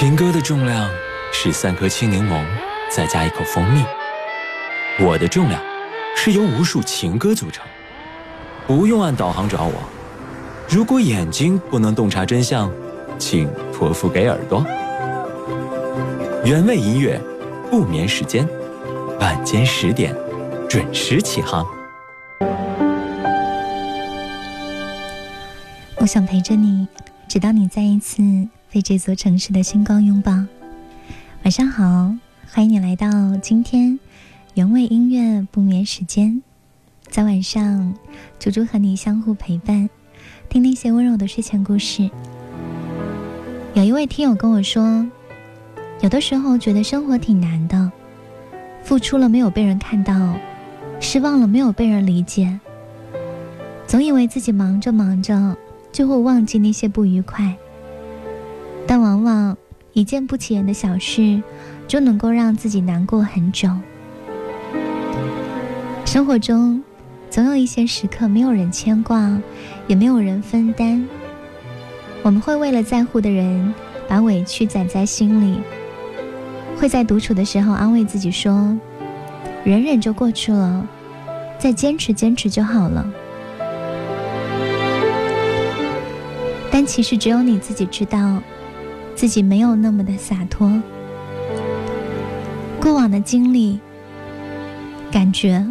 情歌的重量是三颗青柠檬，再加一口蜂蜜。我的重量是由无数情歌组成。不用按导航找我。如果眼睛不能洞察真相，请托付给耳朵。原味音乐，不眠时间，晚间十点准时起航。我想陪着你，直到你再一次被这座城市的星光拥抱。晚上好，欢迎你来到今天原味音乐不眠时间。在晚上，猪猪和你相互陪伴，听那些温柔的睡前故事。有一位听友跟我说，有的时候觉得生活挺难的，付出了没有被人看到，失望了没有被人理解，总以为自己忙着忙着就会忘记那些不愉快，往往一件不起眼的小事就能够让自己难过很久。生活中。总有一些时刻，没有人牵挂，也没有人分担。我们会为了在乎的人，把委屈攒在心里，会在独处的时候安慰自己说：“忍忍就过去了，再坚持坚持就好了。”但其实只有你自己知道，自己没有那么的洒脱。过往的经历，感觉。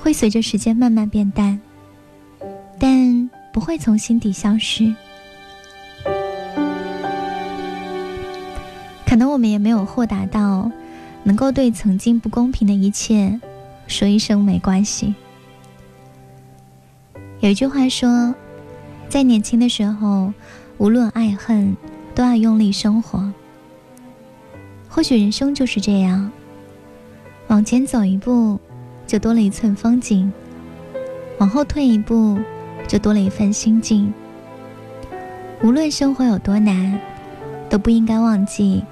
会随着时间慢慢变淡，但不会从心底消失。可能我们也没有豁达到，能够对曾经不公平的一切说一声没关系。有一句话说，在年轻的时候，无论爱恨，都要用力生活。或许人生就是这样，往前走一步。就多了一寸风景，往后退一步，就多了一份心境。无论生活有多难，都不应该忘记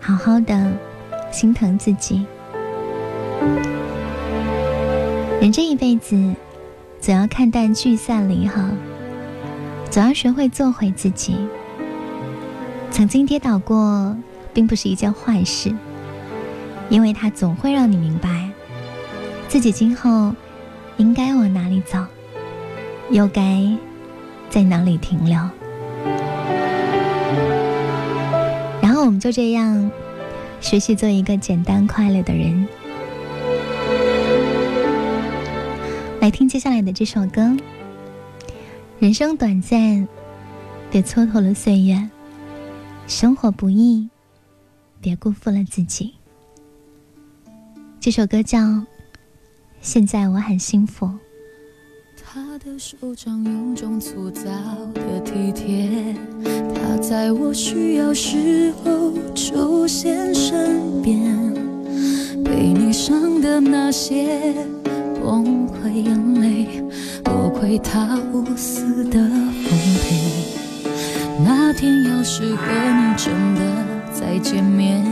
好好的心疼自己。人这一辈子，总要看淡聚散离合，总要学会做回自己。曾经跌倒过，并不是一件坏事，因为它总会让你明白。自己今后应该往哪里走，又该在哪里停留？然后我们就这样学习做一个简单快乐的人。来听接下来的这首歌。人生短暂，别蹉跎了岁月；生活不易，别辜负了自己。这首歌叫。现在我很幸福。他的手掌有种粗糙的体贴，他在我需要时候出现身边，被你伤的那些崩溃眼泪，多亏他无私的奉陪。那天要是和你真的再见面。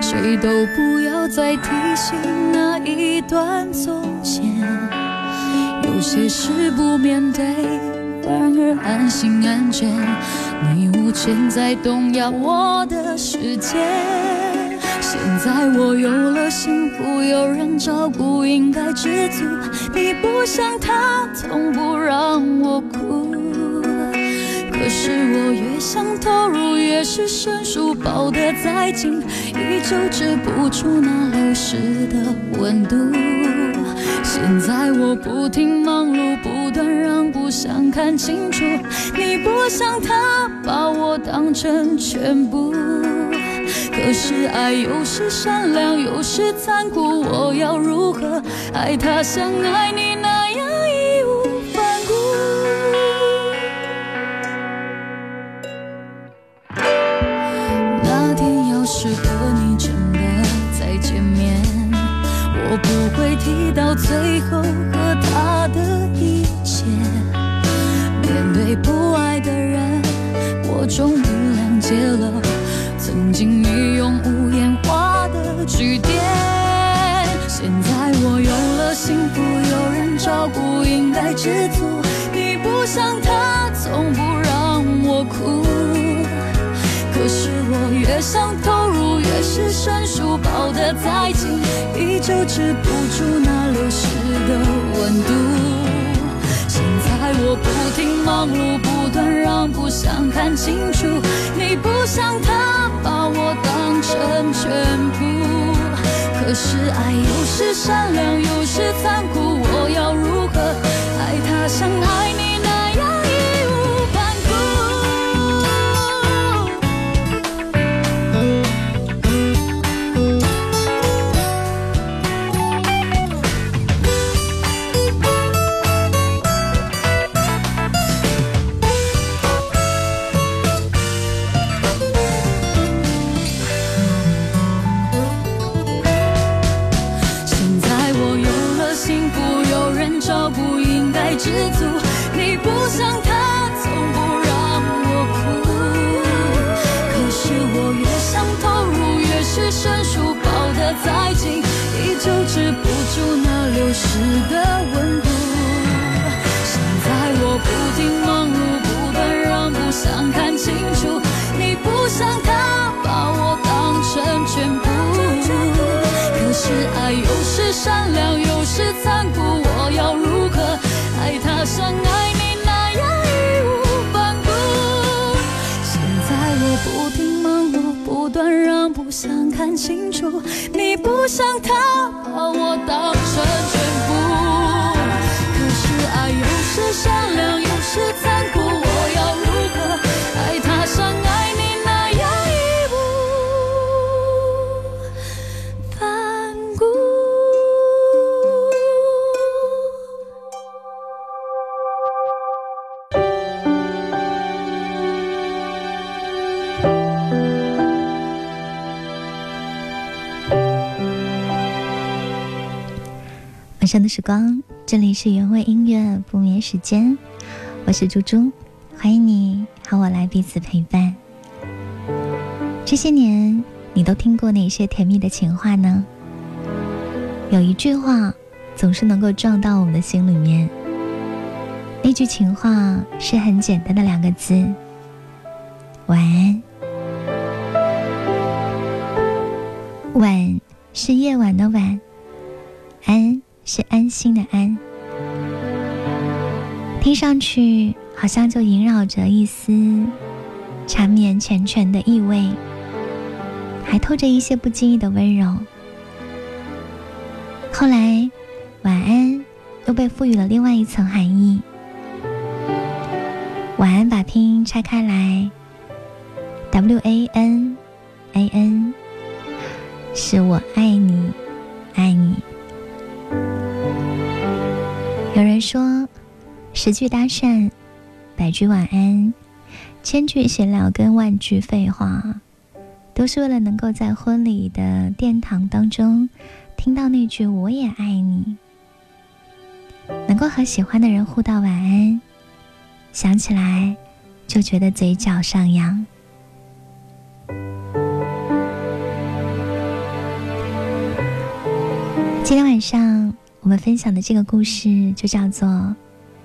谁都不要再提醒那一段从前，有些事不面对，反而安心安全。你无权再动摇我的世界。现在我有了幸福，有人照顾，应该知足。你不像他，从不让我哭。是我越想投入，越是生疏，抱得再紧，依旧止不住那流失的温度。现在我不停忙碌，不断让步，想看清楚，你不像他把我当成全部。可是爱有时善良，有时残酷，我要如何爱他像爱你那样？是的再近，依旧止不住那流失的温度。现在我不停忙碌，不断让，不想看清楚。你不想他把我当成全部，可是爱有时善良，有时残酷，我要如何爱他像爱？再近，依旧止不住那流失的温度。现在我不停忙碌，不断让步，想看清楚，你不像他把我当成全部。可是爱有时善良，有时残酷，我要如何爱他像爱你？想看清楚你不像他把我当成全部。可是爱有时善良有时残酷。上的时光，这里是原味音乐不眠时间，我是猪猪，欢迎你和我来彼此陪伴。这些年，你都听过哪些甜蜜的情话呢？有一句话总是能够撞到我们的心里面，那句情话是很简单的两个字：晚安。晚是夜晚的晚，安。是安心的安，听上去好像就萦绕着一丝缠绵缱绻的意味，还透着一些不经意的温柔。后来，晚安又被赋予了另外一层含义。晚安把拼音拆开来，W A N A N，是我爱你，说，十句搭讪，百句晚安，千句闲聊跟万句废话，都是为了能够在婚礼的殿堂当中听到那句“我也爱你”，能够和喜欢的人互道晚安，想起来就觉得嘴角上扬。今天晚上。我们分享的这个故事就叫做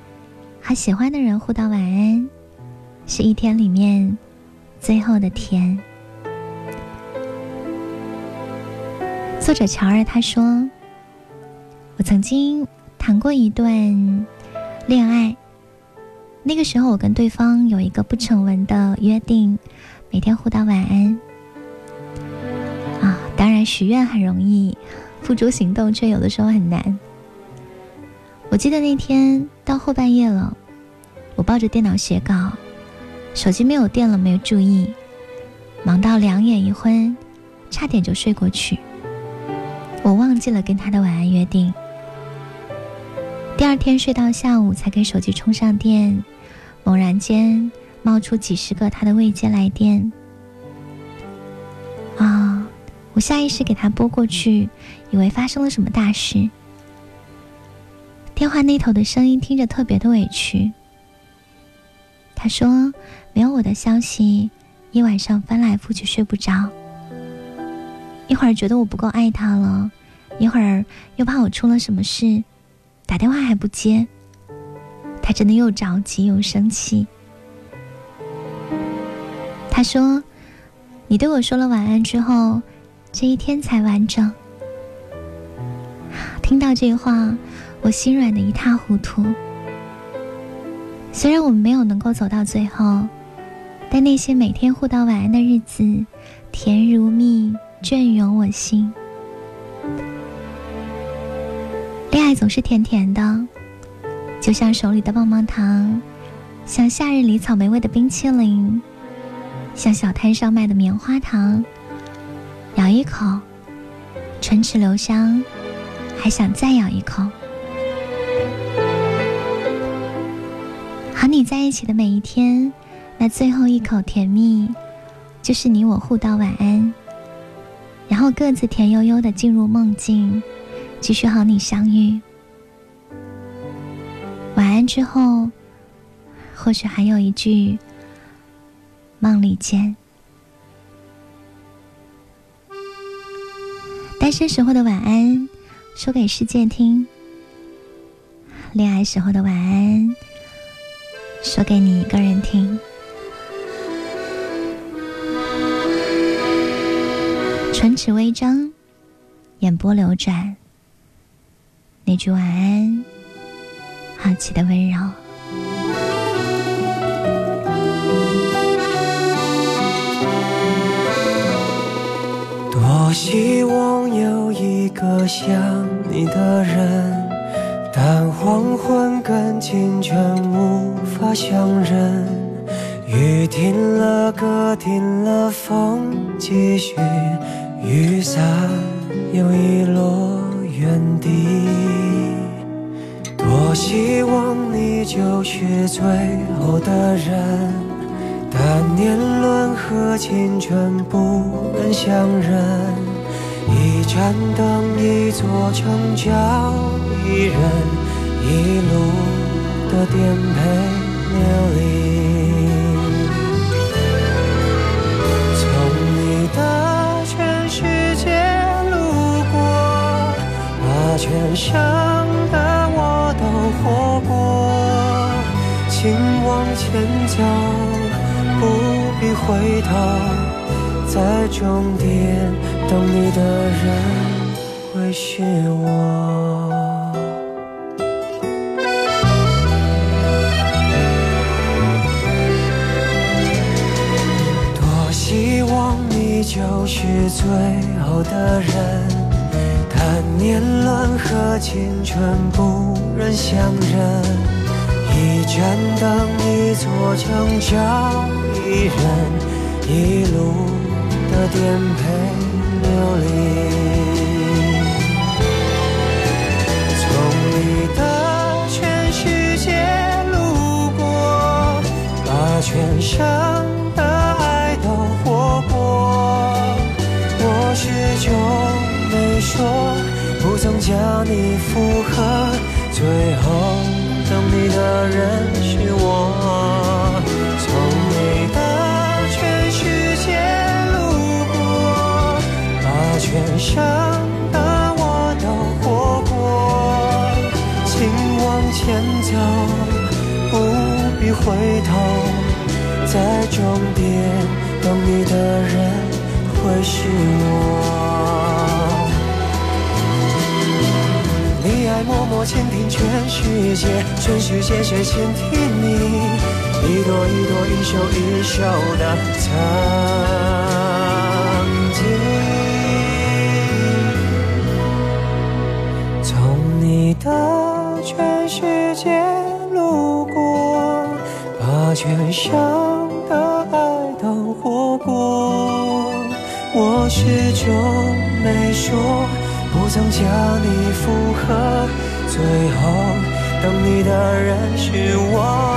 “和喜欢的人互道晚安”，是一天里面最后的甜。作者乔儿他说：“我曾经谈过一段恋爱，那个时候我跟对方有一个不成文的约定，每天互道晚安。啊，当然许愿很容易，付诸行动却有的时候很难。”我记得那天到后半夜了，我抱着电脑写稿，手机没有电了，没有注意，忙到两眼一昏，差点就睡过去。我忘记了跟他的晚安约定。第二天睡到下午才给手机充上电，猛然间冒出几十个他的未接来电。啊！我下意识给他拨过去，以为发生了什么大事。电话那头的声音听着特别的委屈。他说：“没有我的消息，一晚上翻来覆去睡不着。一会儿觉得我不够爱他了，一会儿又怕我出了什么事，打电话还不接。他真的又着急又生气。他说：你对我说了晚安之后，这一天才完整。听到这话，我心软的一塌糊涂。虽然我们没有能够走到最后，但那些每天互道晚安的日子，甜如蜜，隽永我心。恋爱总是甜甜的，就像手里的棒棒糖，像夏日里草莓味的冰淇淋，像小摊上卖的棉花糖。咬一口，唇齿留香，还想再咬一口。和你在一起的每一天，那最后一口甜蜜，就是你我互道晚安，然后各自甜悠悠的进入梦境。继续和你相遇，晚安之后，或许还有一句梦里见。单身时候的晚安，说给世界听；恋爱时候的晚安，说给你一个人听。唇齿微张，眼波流转。那句晚安，好奇的温柔。多希望有一个想你的人，但黄昏跟清晨无法相认。雨停了，歌停了，风继续，雨伞又遗落原地。多希望你就是最后的人，但年轮和青春不忍相认。一盏灯，一座城，叫一人，一路的颠沛流离。从你的全世界路过，把全生。活过，请往前走，不必回头，在终点等你的人会是我。多希望你就是最后的人。年轮和青春不忍相认，一盏灯，一座城，找一人，一路的颠沛流离。从你的全世界路过，把全生的爱都活过，我始终没说。不曾将你附和，最后等你的人是我。把全生的我都活过。请往前走，不必回头，在终点等你的人会是我。你爱默默倾听全世界，全世界谁倾听你？一朵一朵，一首一首的曾的全世界路过，把全生的爱都活过，我始终没说。不曾将你附和，最后等你的人是我。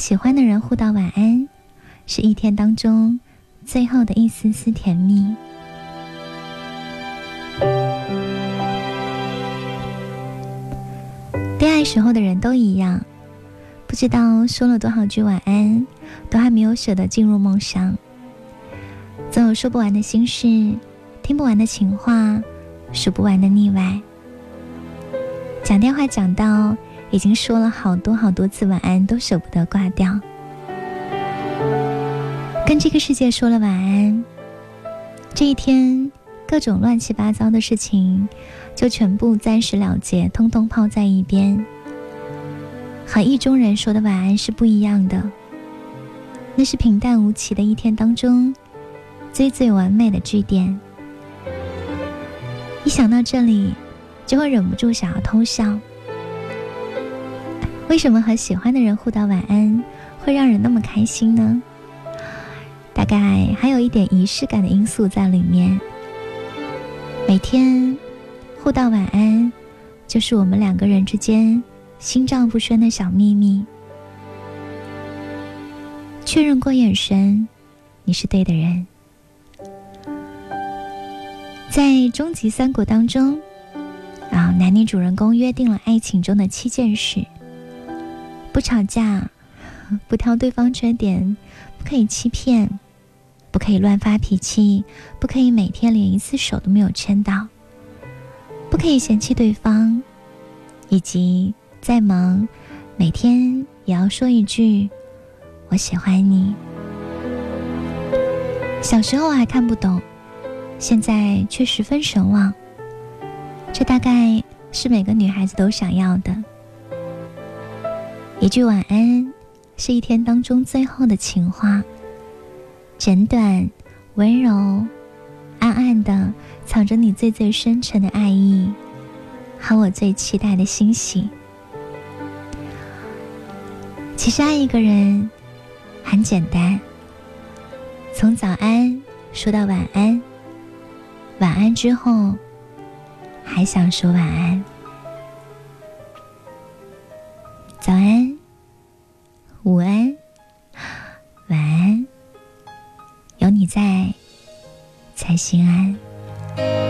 喜欢的人互道晚安，是一天当中最后的一丝丝甜蜜。恋爱时候的人都一样，不知道说了多少句晚安，都还没有舍得进入梦乡。总有说不完的心事，听不完的情话，数不完的腻歪。讲电话讲到。已经说了好多好多次晚安，都舍不得挂掉。跟这个世界说了晚安，这一天各种乱七八糟的事情就全部暂时了结，通通抛在一边。和意中人说的晚安是不一样的，那是平淡无奇的一天当中最最完美的句点。一想到这里，就会忍不住想要偷笑。为什么和喜欢的人互道晚安会让人那么开心呢？大概还有一点仪式感的因素在里面。每天互道晚安，就是我们两个人之间心照不宣的小秘密。确认过眼神，你是对的人。在《终极三国》当中，啊，男女主人公约定了爱情中的七件事。不吵架，不挑对方缺点，不可以欺骗，不可以乱发脾气，不可以每天连一次手都没有牵到，不可以嫌弃对方，以及再忙，每天也要说一句“我喜欢你”。小时候还看不懂，现在却十分神往。这大概是每个女孩子都想要的。一句晚安，是一天当中最后的情话。简短、温柔、暗暗的藏着你最最深沉的爱意，和我最期待的欣喜。其实爱一个人很简单，从早安说到晚安，晚安之后还想说晚安。在，才心安。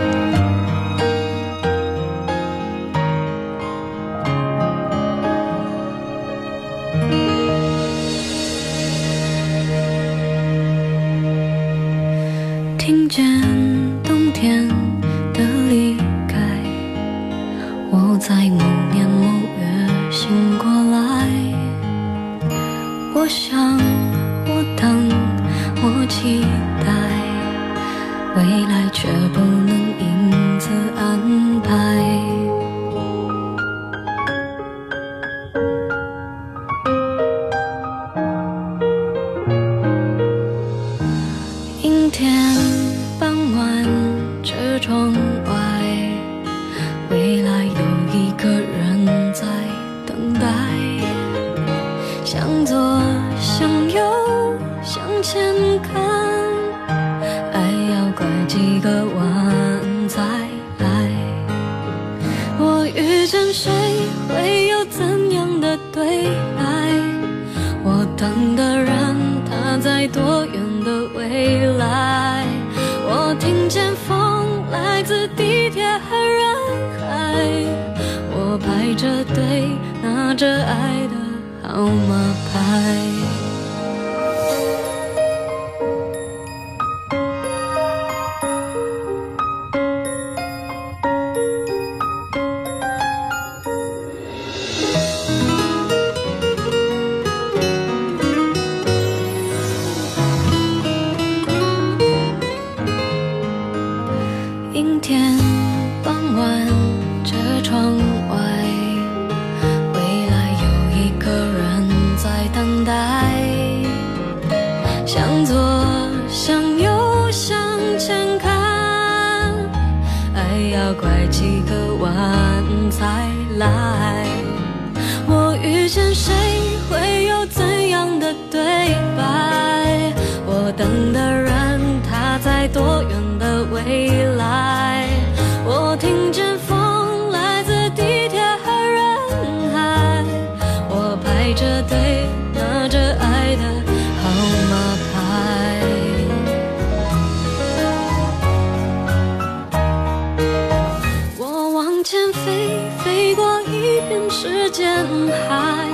时间海。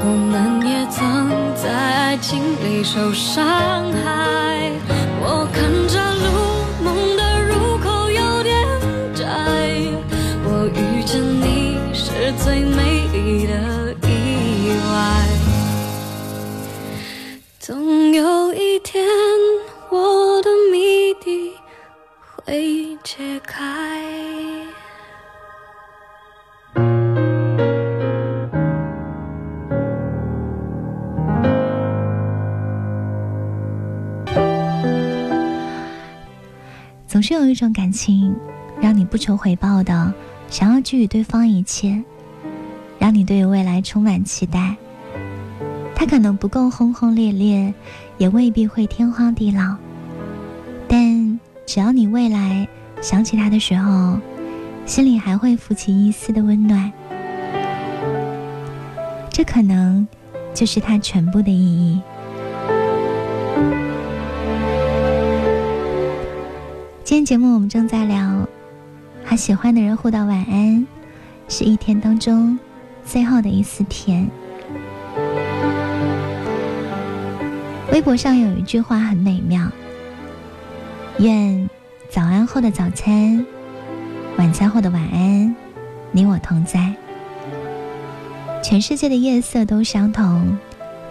我们也曾在爱情里受伤害。我看着是有一种感情，让你不求回报的想要给予对方一切，让你对未来充满期待。它可能不够轰轰烈烈，也未必会天荒地老，但只要你未来想起他的时候，心里还会浮起一丝的温暖，这可能就是它全部的意义。今天节目我们正在聊，和喜欢的人互道晚安，是一天当中最后的一丝甜。微博上有一句话很美妙：愿早安后的早餐，晚餐后的晚安，你我同在。全世界的夜色都相同，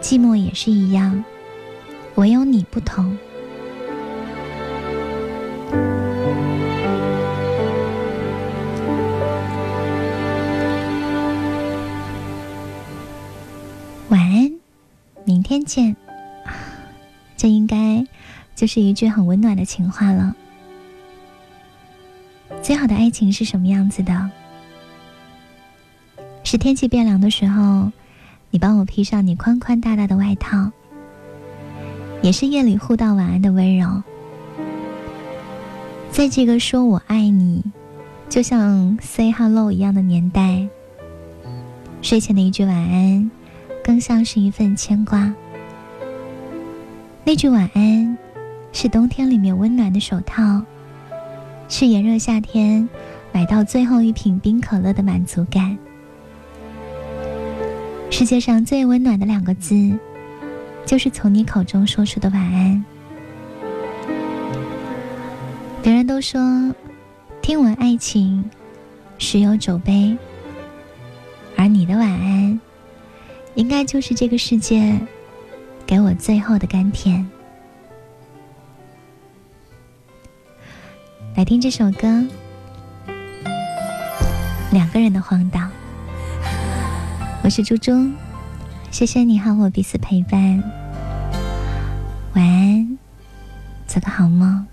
寂寞也是一样，唯有你不同。天见。这应该就是一句很温暖的情话了。最好的爱情是什么样子的？是天气变凉的时候，你帮我披上你宽宽大大的外套；也是夜里互道晚安的温柔。在这个说我爱你，就像 say hello 一样的年代，睡前的一句晚安，更像是一份牵挂。那句晚安，是冬天里面温暖的手套，是炎热夏天买到最后一瓶冰可乐的满足感。世界上最温暖的两个字，就是从你口中说出的晚安。别人都说，听闻爱情，十有九悲，而你的晚安，应该就是这个世界。给我最后的甘甜。来听这首歌，《两个人的荒岛》。我是猪猪，谢谢你和我彼此陪伴。晚安，做个好梦。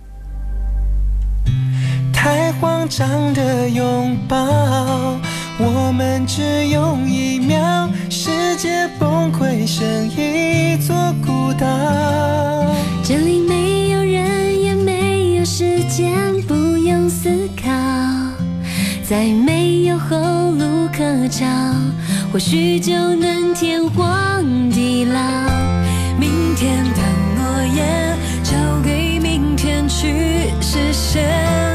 太慌张的拥抱，我们只用一秒，世界崩溃成一座孤岛。这里没有人，也没有时间，不用思考，再没有后路可找，或许就能天荒地老。明天的诺言，交给明天去实现。